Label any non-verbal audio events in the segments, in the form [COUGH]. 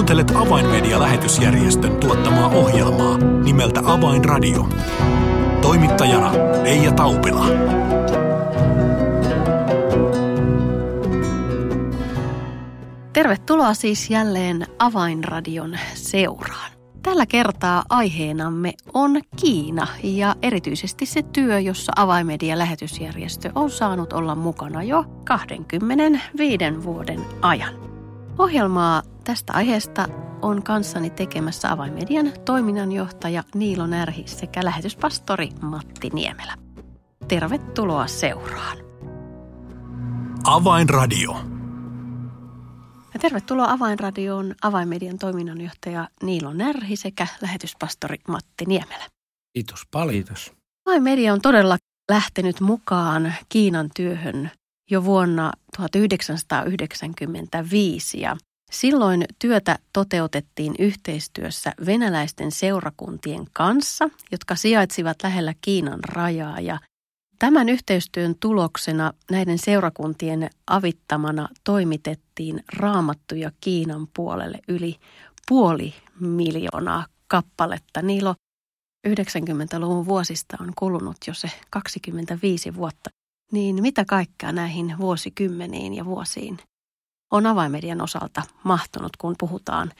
Kuuntelet Avainmedia-lähetysjärjestön tuottamaa ohjelmaa nimeltä Avainradio. Toimittajana Leija Taupila. Tervetuloa siis jälleen Avainradion seuraan. Tällä kertaa aiheenamme on Kiina ja erityisesti se työ, jossa Avaimedia lähetysjärjestö on saanut olla mukana jo 25 vuoden ajan. Ohjelmaa tästä aiheesta on kanssani tekemässä Avaimedian toiminnanjohtaja Niilo Närhi sekä lähetyspastori Matti Niemelä. Tervetuloa seuraan. Avainradio. Ja tervetuloa Avainradioon Avainmedian toiminnanjohtaja Niilo Närhi sekä lähetyspastori Matti Niemelä. Kiitos paljon. Kiitos. Avainmedia on todella lähtenyt mukaan Kiinan työhön jo vuonna 1995 ja silloin työtä toteutettiin yhteistyössä venäläisten seurakuntien kanssa, jotka sijaitsivat lähellä Kiinan rajaa ja Tämän yhteistyön tuloksena näiden seurakuntien avittamana toimitettiin raamattuja Kiinan puolelle yli puoli miljoonaa kappaletta. Niilo 90-luvun vuosista on kulunut jo se 25 vuotta. Niin mitä kaikkea näihin vuosikymmeniin ja vuosiin on avaimedian osalta mahtunut, kun puhutaan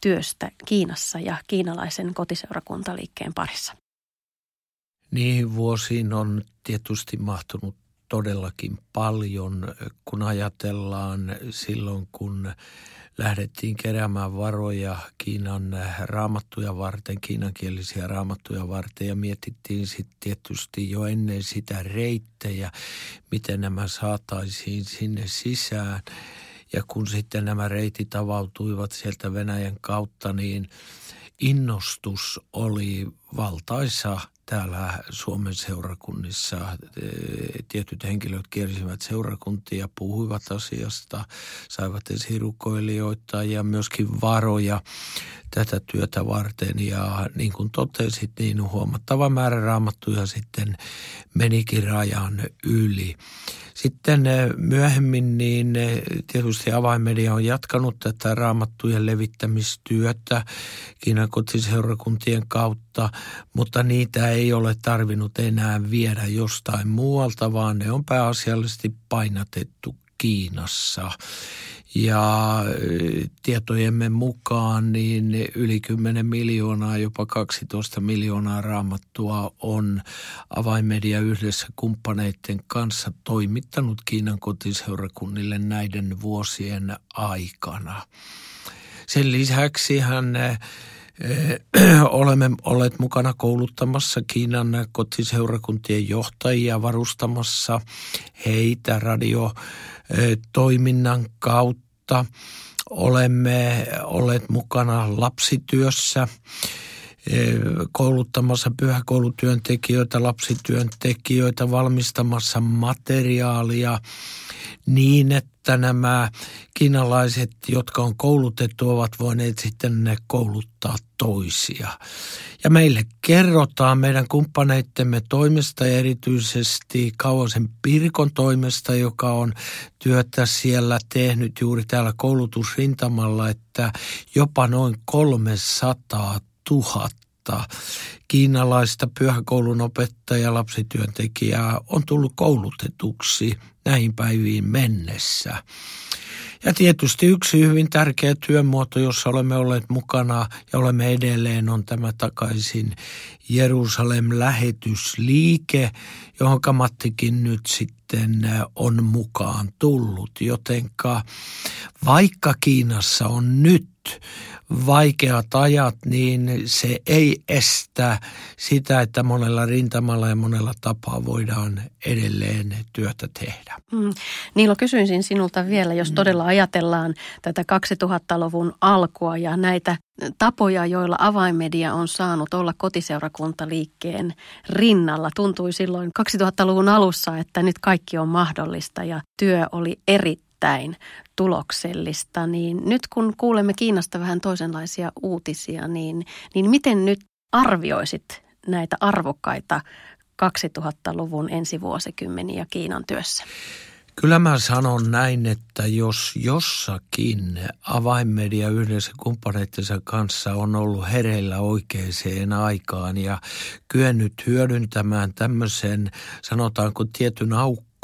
työstä Kiinassa ja kiinalaisen kotiseurakuntaliikkeen parissa? Niihin vuosiin on tietysti mahtunut todellakin paljon, kun ajatellaan silloin, kun lähdettiin keräämään varoja Kiinan raamattuja varten, kiinankielisiä raamattuja varten ja mietittiin sitten tietysti jo ennen sitä reittejä, miten nämä saataisiin sinne sisään. Ja kun sitten nämä reitit avautuivat sieltä Venäjän kautta, niin innostus oli valtaisa – täällä Suomen seurakunnissa tietyt henkilöt kiersivät seurakuntia, puhuivat asiasta, saivat esirukoilijoita ja myöskin varoja tätä työtä varten. Ja niin kuin totesit, niin huomattava määrä raamattuja sitten menikin rajan yli. Sitten eh, myöhemmin niin eh, tietysti avainmedia on jatkanut tätä raamattujen levittämistyötä Kiinan kotiseurakuntien kautta, mutta niitä ei ole tarvinnut enää viedä jostain muualta, vaan ne on pääasiallisesti painatettu Kiinassa. Ja tietojemme mukaan niin yli 10 miljoonaa, jopa 12 miljoonaa raamattua on avaimedia yhdessä kumppaneiden kanssa toimittanut Kiinan kotiseurakunnille näiden vuosien aikana. Sen lisäksi hän [CLEARS THROAT] olemme olleet mukana kouluttamassa Kiinan kotiseurakuntien johtajia, varustamassa heitä radiotoiminnan kautta kautta. Olemme olleet mukana lapsityössä. eh, kouluttamassa pyhäkoulutyöntekijöitä, lapsityöntekijöitä, valmistamassa materiaalia niin, että nämä kiinalaiset, jotka on koulutettu, ovat voineet sitten ne kouluttaa toisia. Ja meille kerrotaan meidän kumppaneittemme toimesta ja erityisesti Kauasen Pirkon toimesta, joka on työtä siellä tehnyt juuri täällä koulutusrintamalla, että jopa noin 300 000 kiinalaista pyhäkoulun opettaja lapsityöntekijää on tullut koulutetuksi näihin päiviin mennessä. Ja tietysti yksi hyvin tärkeä työmuoto, jossa olemme olleet mukana ja olemme edelleen, on tämä takaisin Jerusalem-lähetysliike, johon Mattikin nyt sitten on mukaan tullut. Jotenka vaikka Kiinassa on nyt vaikeat ajat, niin se ei estä sitä, että monella rintamalla ja monella tapaa voidaan edelleen työtä tehdä. Mm. Niilo, kysyisin sinulta vielä, jos mm. todella ajatellaan tätä 2000-luvun alkua ja näitä tapoja, joilla avaimedia on saanut olla kotiseurakuntaliikkeen rinnalla. Tuntui silloin 2000-luvun alussa, että nyt kaikki on mahdollista ja työ oli erittäin tuloksellista, niin nyt kun kuulemme Kiinasta vähän toisenlaisia uutisia, niin, niin miten nyt arvioisit näitä arvokkaita 2000-luvun ensivuosikymmeniä Kiinan työssä? Kyllä mä sanon näin, että jos jossakin avainmedia yhdessä kumppaneittensa kanssa on ollut hereillä oikeaan aikaan ja kyennyt hyödyntämään tämmöisen, sanotaanko tietyn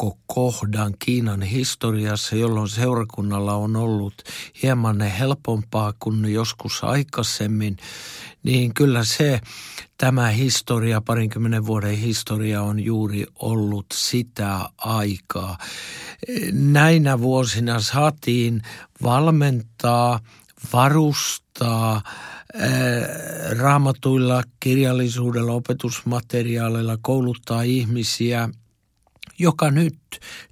aukkokohdan Kiinan historiassa, jolloin seurakunnalla on ollut hieman helpompaa kuin joskus aikaisemmin, niin kyllä se tämä historia, parinkymmenen vuoden historia on juuri ollut sitä aikaa. Näinä vuosina saatiin valmentaa, varustaa, raamatuilla, kirjallisuudella, opetusmateriaaleilla kouluttaa ihmisiä, joka nyt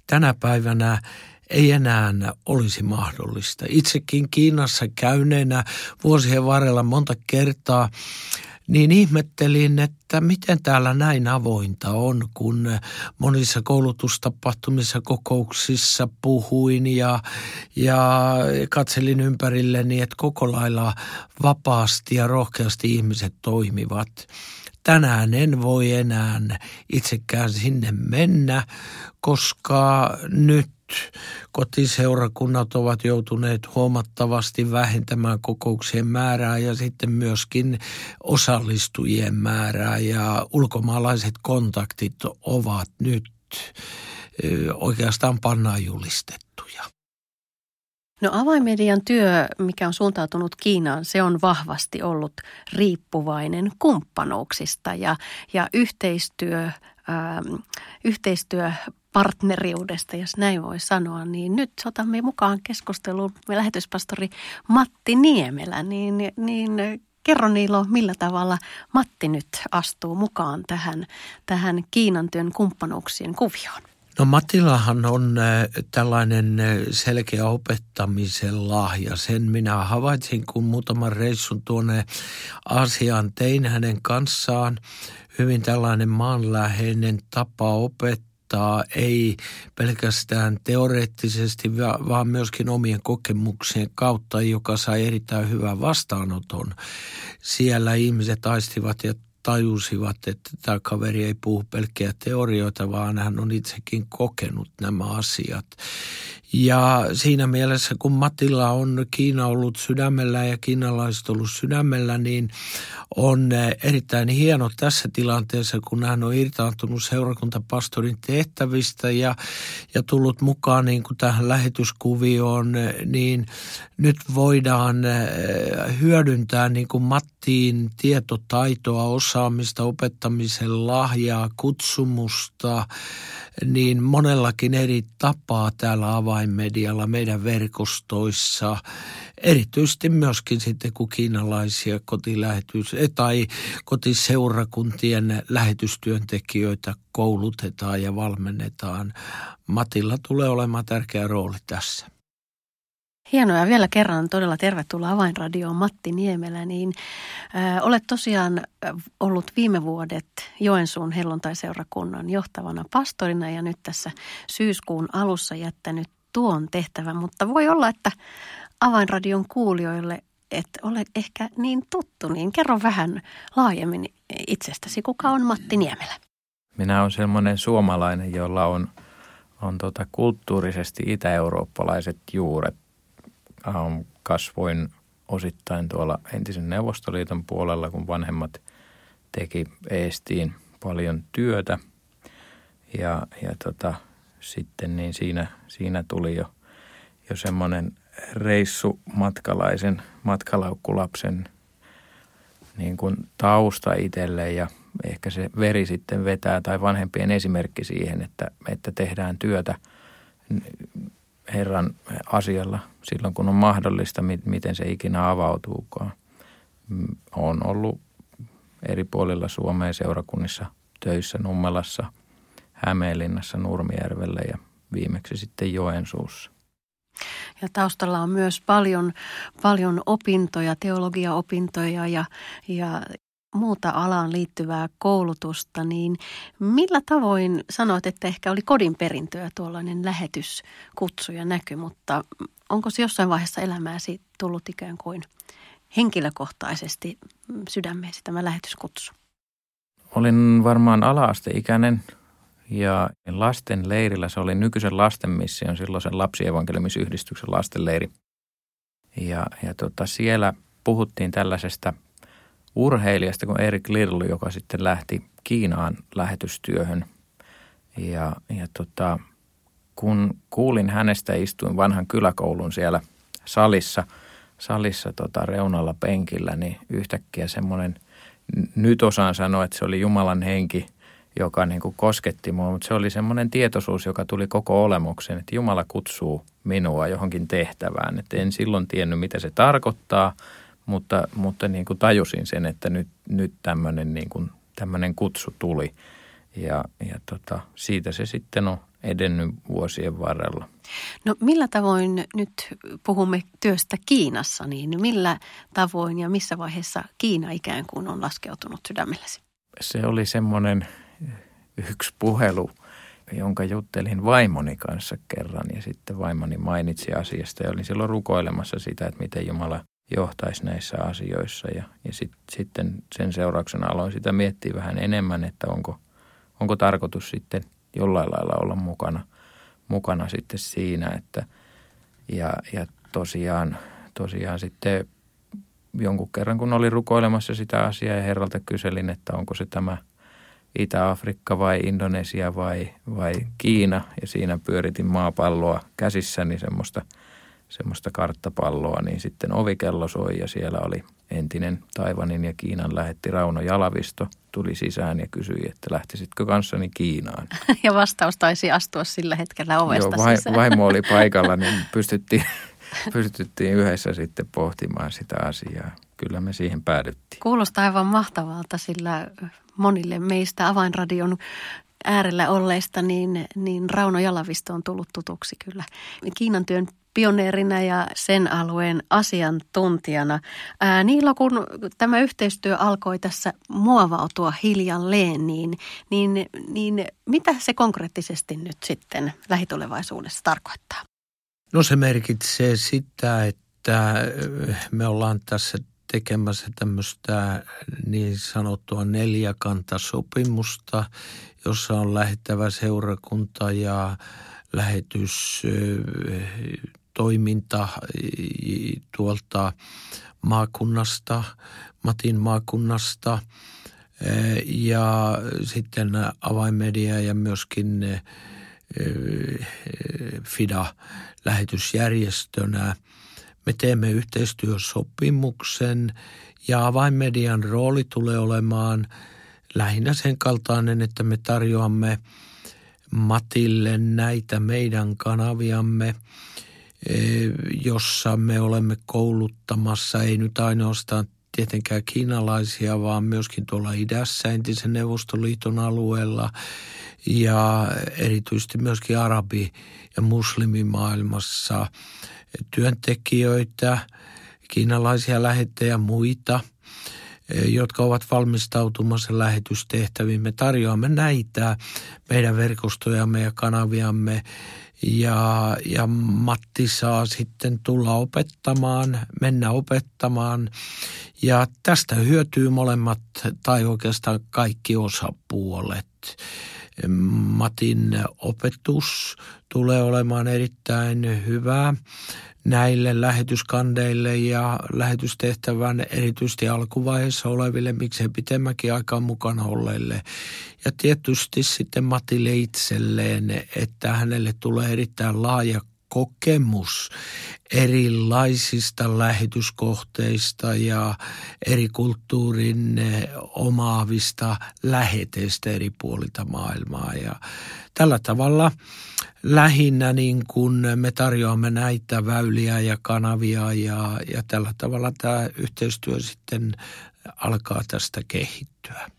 tänä päivänä ei enää olisi mahdollista. Itsekin Kiinassa käyneenä vuosien varrella monta kertaa niin ihmettelin, että miten täällä näin avointa on, kun monissa koulutustapahtumissa, kokouksissa puhuin ja, ja katselin ympärilleni, että koko lailla vapaasti ja rohkeasti ihmiset toimivat. Tänään en voi enää itsekään sinne mennä, koska nyt kotiseurakunnat ovat joutuneet huomattavasti vähentämään kokouksien määrää ja sitten myöskin osallistujien määrää ja ulkomaalaiset kontaktit ovat nyt oikeastaan pannaan julistettuja. No avaimedian työ, mikä on suuntautunut Kiinaan, se on vahvasti ollut riippuvainen kumppanuuksista ja, ja yhteistyö, ähm, yhteistyö partneriudesta, jos näin voi sanoa, niin nyt otamme mukaan keskusteluun lähetyspastori Matti Niemelä, niin, niin kerro Niilo, millä tavalla Matti nyt astuu mukaan tähän, tähän Kiinan työn kumppanuuksien kuvioon? No Matillahan on tällainen selkeä opettamisen lahja. Sen minä havaitsin, kun muutaman reissun tuonne Aasiaan tein hänen kanssaan. Hyvin tällainen maanläheinen tapa opettaa ei pelkästään teoreettisesti, vaan myöskin omien kokemuksien kautta, joka sai erittäin hyvän vastaanoton. Siellä ihmiset aistivat ja tajusivat, että tämä kaveri ei puhu pelkkiä teorioita, vaan hän on itsekin kokenut nämä asiat. Ja siinä mielessä, kun Matilla on Kiina ollut sydämellä ja kiinalaiset ollut sydämellä, niin on erittäin hieno tässä tilanteessa, kun hän on irtaantunut seurakuntapastorin tehtävistä ja, ja tullut mukaan niin kuin tähän lähetyskuvioon, niin nyt voidaan eh, hyödyntää niin kuin Mattiin tietotaitoa, osaamista, opettamisen lahjaa, kutsumusta, niin monellakin eri tapaa täällä avainmedialla, meidän verkostoissa, erityisesti myöskin sitten kun kiinalaisia kotilähetys- tai kotiseurakuntien lähetystyöntekijöitä koulutetaan ja valmennetaan. Matilla tulee olemaan tärkeä rooli tässä. Hienoa ja vielä kerran todella tervetuloa Avainradioon Matti Niemelä. Niin, äh, olet tosiaan ollut viime vuodet Joensuun hellontaiseurakunnan johtavana pastorina ja nyt tässä syyskuun alussa jättänyt tuon tehtävän, mutta voi olla, että Avainradion kuulijoille et ole ehkä niin tuttu, niin kerro vähän laajemmin itsestäsi. Kuka on Matti Niemelä? Minä olen sellainen suomalainen, jolla on, on tota kulttuurisesti itä-eurooppalaiset juuret – ähm, kasvoin osittain tuolla entisen Neuvostoliiton puolella, kun vanhemmat teki Eestiin paljon työtä. Ja, ja tota, sitten niin siinä, siinä tuli jo, jo semmoinen reissu matkalaisen, matkalaukkulapsen niin kuin tausta itselle ja ehkä se veri sitten vetää tai vanhempien esimerkki siihen, että, että tehdään työtä Herran asialla silloin, kun on mahdollista, miten se ikinä avautuukaan. Mm, on ollut eri puolilla Suomea seurakunnissa töissä Nummelassa, Hämeenlinnassa, Nurmijärvellä ja viimeksi sitten Joensuussa. Ja taustalla on myös paljon, paljon opintoja, teologiaopintoja ja, ja muuta alaan liittyvää koulutusta, niin millä tavoin sanoit, että ehkä oli kodin perintöä tuollainen lähetyskutsu ja näky, mutta onko se jossain vaiheessa elämääsi tullut ikään kuin henkilökohtaisesti sydämeesi tämä lähetyskutsu? Olin varmaan alaasteikäinen Ja lasten leirillä, se oli nykyisen lasten mission, silloin sen lapsievankeliumisyhdistyksen lastenleiri. Ja, ja tota, siellä puhuttiin tällaisesta urheilijasta kuin Erik Lirlu, joka sitten lähti Kiinaan lähetystyöhön. Ja, ja tota, kun kuulin hänestä, istuin vanhan kyläkoulun siellä salissa, salissa tota reunalla penkillä, niin yhtäkkiä semmoinen, nyt osaan sanoa, että se oli Jumalan henki, joka niin kuin kosketti mua, mutta se oli semmoinen tietoisuus, joka tuli koko olemukseen, että Jumala kutsuu minua johonkin tehtävään. Että en silloin tiennyt, mitä se tarkoittaa, mutta, mutta niin kuin tajusin sen, että nyt, nyt tämmöinen, niin kuin, tämmöinen kutsu tuli. Ja, ja tota, siitä se sitten on edennyt vuosien varrella. No millä tavoin nyt puhumme työstä Kiinassa, niin millä tavoin ja missä vaiheessa Kiina ikään kuin on laskeutunut sydämellesi? Se oli semmoinen yksi puhelu, jonka juttelin vaimoni kanssa kerran ja sitten vaimoni mainitsi asiasta ja olin silloin rukoilemassa sitä, että miten Jumala johtaisi näissä asioissa. Ja, ja sit, sitten sen seurauksena aloin sitä miettiä vähän enemmän, että onko, onko tarkoitus sitten – jollain lailla olla mukana, mukana sitten siinä, että ja, ja tosiaan, tosiaan sitten jonkun kerran, kun olin rukoilemassa sitä asiaa ja herralta kyselin, että onko se tämä Itä-Afrikka vai Indonesia vai, vai Kiina ja siinä pyöritin maapalloa käsissäni semmoista, semmoista karttapalloa, niin sitten ovikello soi ja siellä oli entinen Taivanin ja Kiinan lähetti Rauno Jalavisto – tuli sisään ja kysyi, että lähtisitkö kanssani Kiinaan. [LAUGHS] Ja vastaus taisi astua sillä hetkellä ovesta Joo, vai, sisään. vaimo oli [LAUGHS] paikalla, niin pystyttiin, [LAUGHS] pystyttiin yhdessä sitten pohtimaan sitä asiaa. Kyllä me siihen päädyttiin. Kuulostaa aivan mahtavalta, sillä monille meistä avainradion äärellä olleista, niin, niin Rauno Jalavisto on tullut tutuksi kyllä. Kiinan työn pioneerina ja sen alueen asiantuntijana. Ää, Niilo, kun tämä yhteistyö alkoi tässä muovautua hiljalleen, niin, niin, niin mitä se konkreettisesti nyt sitten lähitulevaisuudessa tarkoittaa? No se merkitsee sitä, että me ollaan tässä tekemässä tämmöistä niin sanottua neljäkantasopimusta, jossa on lähettävä seurakunta ja lähetys toiminta tuolta maakunnasta, Matin maakunnasta ja sitten avainmedia ja myöskin FIDA lähetysjärjestönä. Me teemme yhteistyösopimuksen ja avainmedian rooli tulee olemaan lähinnä sen kaltainen, että me tarjoamme Matille näitä meidän kanaviamme – jossa me olemme kouluttamassa, ei nyt ainoastaan tietenkään kiinalaisia, vaan myöskin tuolla idässä entisen Neuvostoliiton alueella ja erityisesti myöskin arabi- ja muslimimaailmassa työntekijöitä, kiinalaisia lähettejä muita, eh, jotka ovat valmistautumassa lähetystehtäviin. Me tarjoamme näitä meidän verkostojamme ja kanaviamme ja, ja Matti saa sitten tulla opettamaan, mennä opettamaan ja tästä hyötyy molemmat tai oikeastaan kaikki osapuolet. Matin opetus tulee olemaan erittäin hyvää näille lähetyskandeille ja lähetystehtävän erityisesti alkuvaiheessa oleville, miksei pitemmäkin aikaa mukana olleille. Ja tietysti sitten Matille itselleen, että hänelle tulee erittäin laaja kokemus erilaisista lähetyskohteista ja eri kulttuurin omaavista läheteistä eri puolilta maailmaa. Ja tällä tavalla lähinnä niin kuin me tarjoamme näitä väyliä ja kanavia ja, ja tällä tavalla tämä yhteistyö sitten alkaa tästä kehittyä.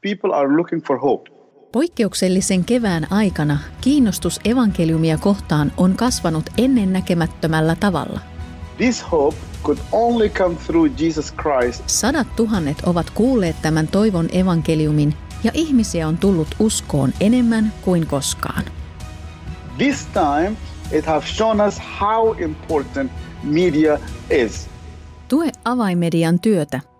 People are looking for hope. Poikkeuksellisen kevään aikana kiinnostus evankeliumia kohtaan on kasvanut ennennäkemättömällä tavalla. This hope could only come through Jesus Christ. Sadat tuhannet ovat kuulleet tämän toivon evankeliumin ja ihmisiä on tullut uskoon enemmän kuin koskaan. This time it has shown us how important media is. Tue avaimedian työtä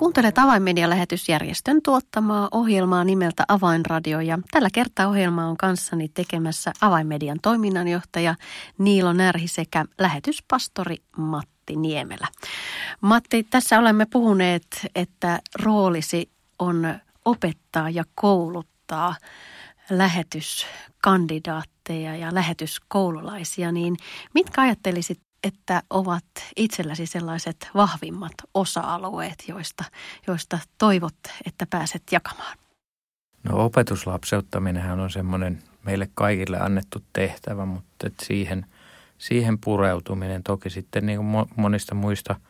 Kuuntelet Avainmedia-lähetysjärjestön tuottamaa ohjelmaa nimeltä Avainradio ja tällä kertaa ohjelma on kanssani tekemässä Avainmedian toiminnanjohtaja Niilo Närhi sekä lähetyspastori Matti Niemelä. Matti, tässä olemme puhuneet, että roolisi on opettaa ja kouluttaa lähetyskandidaatteja ja lähetyskoululaisia, niin mitkä ajattelisit että ovat itselläsi sellaiset vahvimmat osa-alueet, joista, joista toivot, että pääset jakamaan? No opetuslapseuttaminen on semmoinen meille kaikille annettu tehtävä, mutta että siihen, siihen pureutuminen toki sitten niin kuin monista muista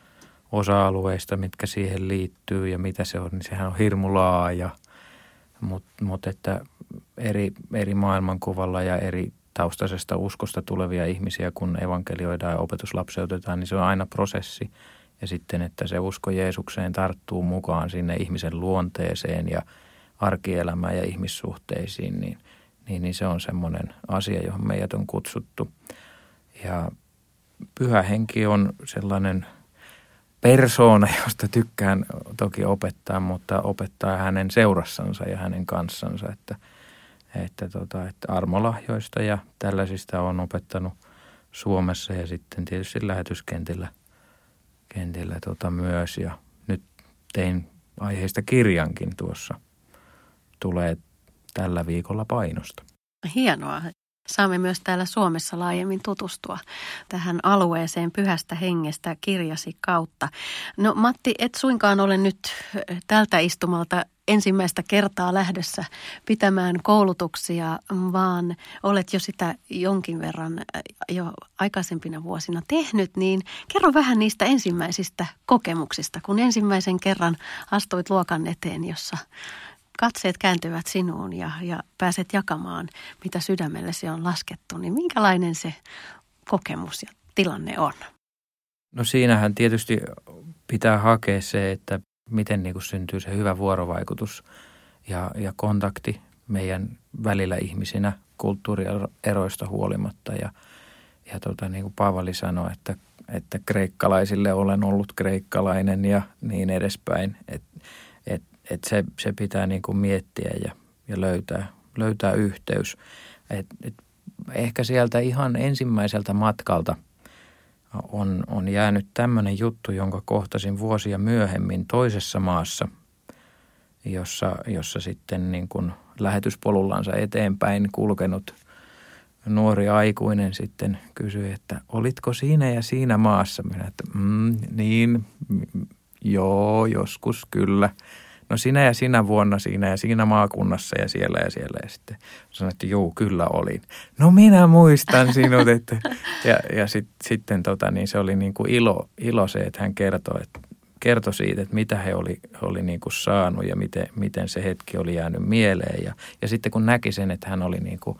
osa-alueista, mitkä siihen liittyy ja mitä se on, niin sehän on hirmu laaja. Mutta mut että eri, eri maailmankuvalla ja eri taustaisesta uskosta tulevia ihmisiä, kun evankelioidaan ja opetuslapseutetaan, niin se on aina prosessi. Ja sitten, että se usko Jeesukseen tarttuu mukaan sinne ihmisen luonteeseen ja arkielämään ja ihmissuhteisiin, niin, niin, niin se on semmoinen asia, johon meidät on kutsuttu. Ja pyhä henki on sellainen persoona, [LAUGHS] josta tykkään toki opettaa, mutta opettaa hänen seurassansa ja hänen kanssansa, että – että, tota, että armolahjoista ja tällaisista on opettanut Suomessa ja sitten tietysti lähetyskentillä kentillä tota myös. Ja nyt tein aiheesta kirjankin tuossa. Tulee tällä viikolla painosta. Hienoa saamme myös täällä Suomessa laajemmin tutustua tähän alueeseen pyhästä hengestä kirjasi kautta. No Matti, et suinkaan ole nyt tältä istumalta ensimmäistä kertaa lähdössä pitämään koulutuksia, vaan olet jo sitä jonkin verran jo aikaisempina vuosina tehnyt, niin kerro vähän niistä ensimmäisistä kokemuksista, kun ensimmäisen kerran astuit luokan eteen, jossa katseet kääntyvät sinuun ja, ja pääset jakamaan, mitä sydämellesi on laskettu, niin minkälainen se kokemus ja tilanne on? No siinähän tietysti pitää hakea se, että miten niin kuin syntyy se hyvä vuorovaikutus ja, ja kontakti meidän välillä ihmisinä kulttuurieroista huolimatta. Ja, ja tota, niin kuin Paavali sanoi, että, että kreikkalaisille olen ollut kreikkalainen ja niin edespäin. Että että se, se pitää niin kuin miettiä ja, ja löytää, löytää yhteys. Et, et ehkä sieltä ihan ensimmäiseltä matkalta on, on jäänyt tämmöinen juttu, jonka kohtasin vuosia myöhemmin toisessa maassa, jossa, jossa sitten niin kuin lähetyspolullansa eteenpäin kulkenut nuori aikuinen sitten kysyi, että olitko siinä ja siinä maassa? Minä, että mm, niin, joo, joskus kyllä no sinä ja sinä vuonna siinä ja siinä maakunnassa ja siellä ja siellä. Ja sitten sanoin, että joo, kyllä olin. No minä muistan sinut. [LAUGHS] Että, ja ja sit, sitten tota, niin se oli niin kuin ilo, ilo se, että hän kertoi, että kertoi siitä, että mitä he oli, oli niin kuin saanut ja miten, miten se hetki oli jäänyt mieleen. Ja, ja sitten kun näki sen, että hän oli niin kuin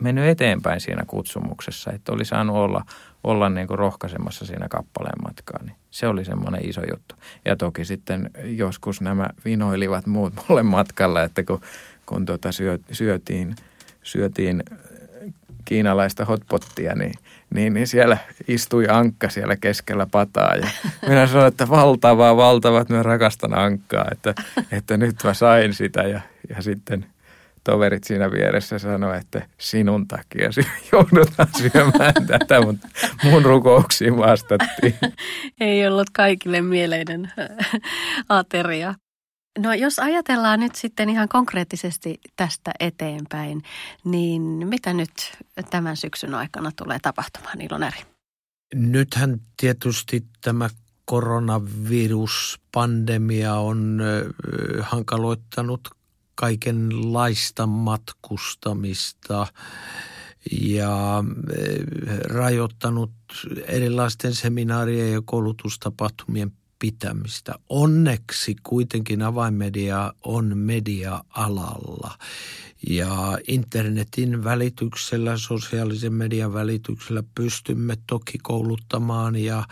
mennyt eteenpäin siinä kutsumuksessa, että oli saanut olla, olla niin kuin rohkaisemassa siinä kappaleen matkaa, niin se oli semmoinen iso juttu. Ja toki sitten joskus nämä vinoilivat muut [LAUGHS] mulle matkalla, että kun, kun tota syö, syötiin, syötiin kiinalaista hotpottia, niin, niin, niin siellä istui ankka siellä keskellä pataa. Ja minä sanoin, että valtavaa, valtavat, minä rakastan ankkaa, että, että nyt mä sain sitä. Ja, ja sitten – toverit siinä vieressä sanoi, että sinun takia [LAUGHS] joudutaan syömään tätä, mutta mun rukouksiin vastattiin. [LAUGHS] Ei ollut kaikille mieleinen ateria. No jos ajatellaan nyt sitten ihan konkreettisesti tästä eteenpäin, niin mitä nyt tämän syksyn aikana tulee tapahtumaan, Iloneri? Nythän tietysti tämä koronaviruspandemia on hankaloittanut kaikenlaista matkustamista ja eh, rajoittanut erilaisten seminaarien ja koulutustapahtumien pitämistä. Onneksi kuitenkin avainmedia on media-alalla ja internetin välityksellä, sosiaalisen median välityksellä pystymme toki kouluttamaan ja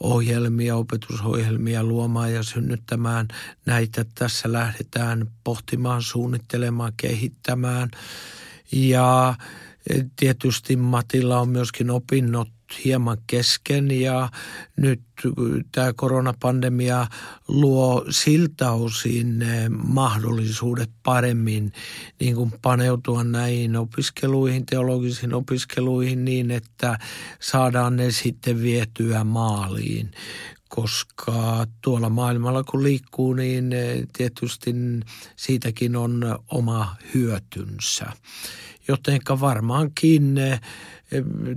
ohjelmia, opetusohjelmia luomaan ja synnyttämään näitä. Tässä lähdetään pohtimaan, suunnittelemaan, kehittämään ja tietysti Matilla on myöskin opinnot hieman kesken ja nyt tämä koronapandemia luo siltä osin mahdollisuudet paremmin niin kuin paneutua näihin opiskeluihin, teologisiin opiskeluihin niin, että saadaan ne sitten vietyä maaliin koska tuolla maailmalla kun liikkuu, niin tietysti siitäkin on oma hyötynsä. Jotenka varmaankin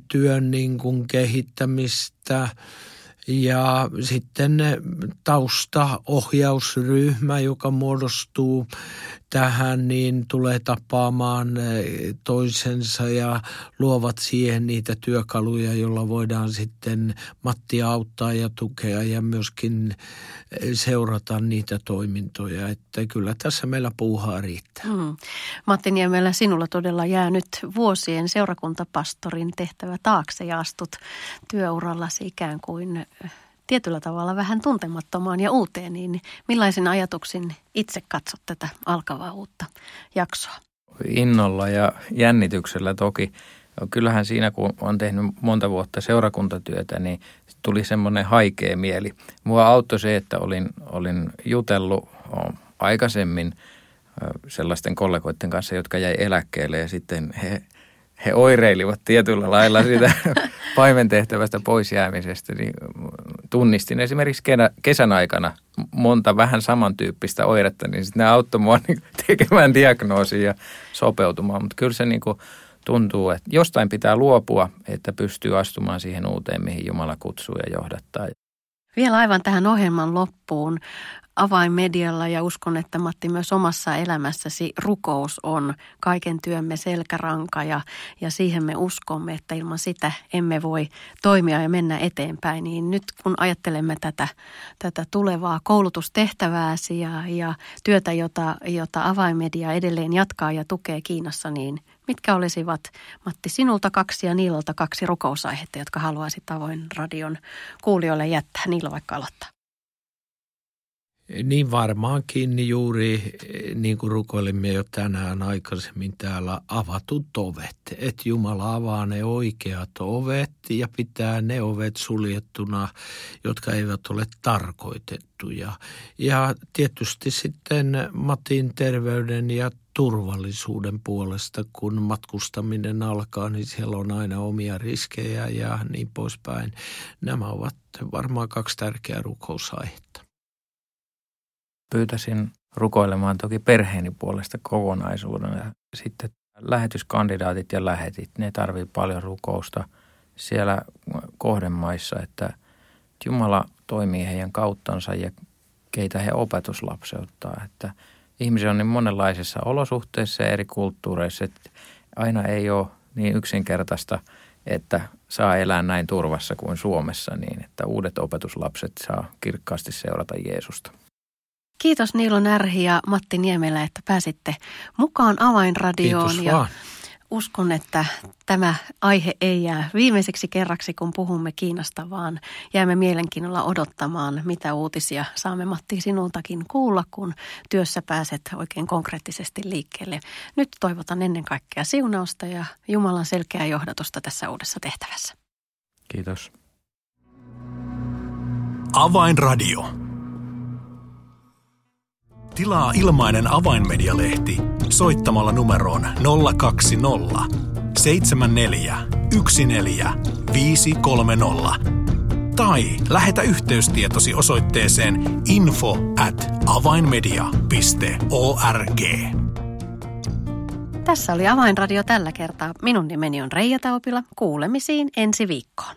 työn niin kuin kehittämistä ja sitten taustaohjausryhmä, joka muodostuu tähän, niin tulee tapaamaan eh, toisensa ja luovat siihen niitä työkaluja, joilla voidaan sitten Matti auttaa ja tukea ja myöskin eh, seurata niitä toimintoja. Että kyllä tässä meillä puuhaa riittää. Hmm. Matti Niemelä, sinulla todella jää nyt vuosien seurakuntapastorin tehtävä taakse ja astut työurallasi ikään kuin eh, tietyllä tavalla vähän tuntemattomaan ja uuteen, niin millaisin ajatuksin itse katsot tätä alkavaa uutta jaksoa? Innolla ja jännityksellä toki. Kyllähän siinä, kun on tehnyt monta vuotta seurakuntatyötä, niin tuli semmoinen haikea mieli. Mua auttoi se, että olin, olin jutellut aikaisemmin sellaisten kollegoiden kanssa, jotka jäi eläkkeelle ja sitten he he oireilivat tietyllä lailla sitä [LAUGHS] paimentehtävästä pois jäämisestä, niin tunnistin esimerkiksi kesän aikana monta vähän samantyyppistä oiretta, niin sitten ne auttoi mua [LAUGHS] niin tekemään diagnoosia ja sopeutumaan. Mutta kyllä se niin kuin tuntuu, että jostain pitää luopua, että pystyy astumaan siihen uuteen, mihin Jumala kutsuu ja johdattaa. Vielä aivan tähän ohjelman loppuun avainmedialla ja uskon, että Matti myös omassa elämässäsi rukous on kaiken työmme selkäranka ja, ja siihen me uskomme, että ilman sitä emme voi toimia ja mennä eteenpäin. Niin nyt kun ajattelemme tätä, tätä tulevaa koulutustehtävääsi ja, ja työtä, jota, jota avainmedia edelleen jatkaa ja tukee Kiinassa, niin mitkä olisivat Matti sinulta kaksi ja Niilolta kaksi rukousaihetta, jotka haluaisit avoin radion kuulijoille jättää? Niillä vaikka aloittaa. Niin varmaankin juuri niin kuin rukoilimme jo tänään aikaisemmin täällä avatut ovet. Että Jumala avaa ne oikeat ovet ja pitää ne ovet suljettuna, jotka eivät ole tarkoitettuja. Ja tietysti sitten Matin terveyden ja turvallisuuden puolesta, kun matkustaminen alkaa, niin siellä on aina omia riskejä ja niin poispäin. Nämä ovat varmaan kaksi tärkeää rukousaihetta pyytäisin rukoilemaan toki perheeni puolesta kokonaisuudena. Sitten lähetyskandidaatit ja lähetit, ne tarvii paljon rukousta siellä kohdemaissa, että Jumala toimii heidän kauttansa ja keitä he opetuslapseuttaa. Että ihmisiä on niin monenlaisissa olosuhteissa ja eri kulttuureissa, että aina ei ole niin yksinkertaista, että saa elää näin turvassa kuin Suomessa niin, että uudet opetuslapset saa kirkkaasti seurata Jeesusta. Kiitos Niilo Närhi ja Matti Niemelä, että pääsitte mukaan Avainradioon. Kiitos ja vaan. Uskon, että tämä aihe ei jää viimeiseksi kerraksi, kun puhumme Kiinasta, vaan jäämme mielenkiinnolla odottamaan, mitä uutisia saamme Matti sinultakin kuulla, kun työssä pääset oikein konkreettisesti liikkeelle. Nyt toivotan ennen kaikkea siunausta ja Jumalan selkeää johdatusta tässä uudessa tehtävässä. Kiitos. Avainradio. Tilaa ilmainen avainmedialehti soittamalla numeroon 020 74 14 530 tai lähetä yhteystietosi osoitteeseen info at avainmedia.org. Tässä oli Avainradio tällä kertaa. Minun nimeni on Reija Taupila. Kuulemisiin ensi viikkoon.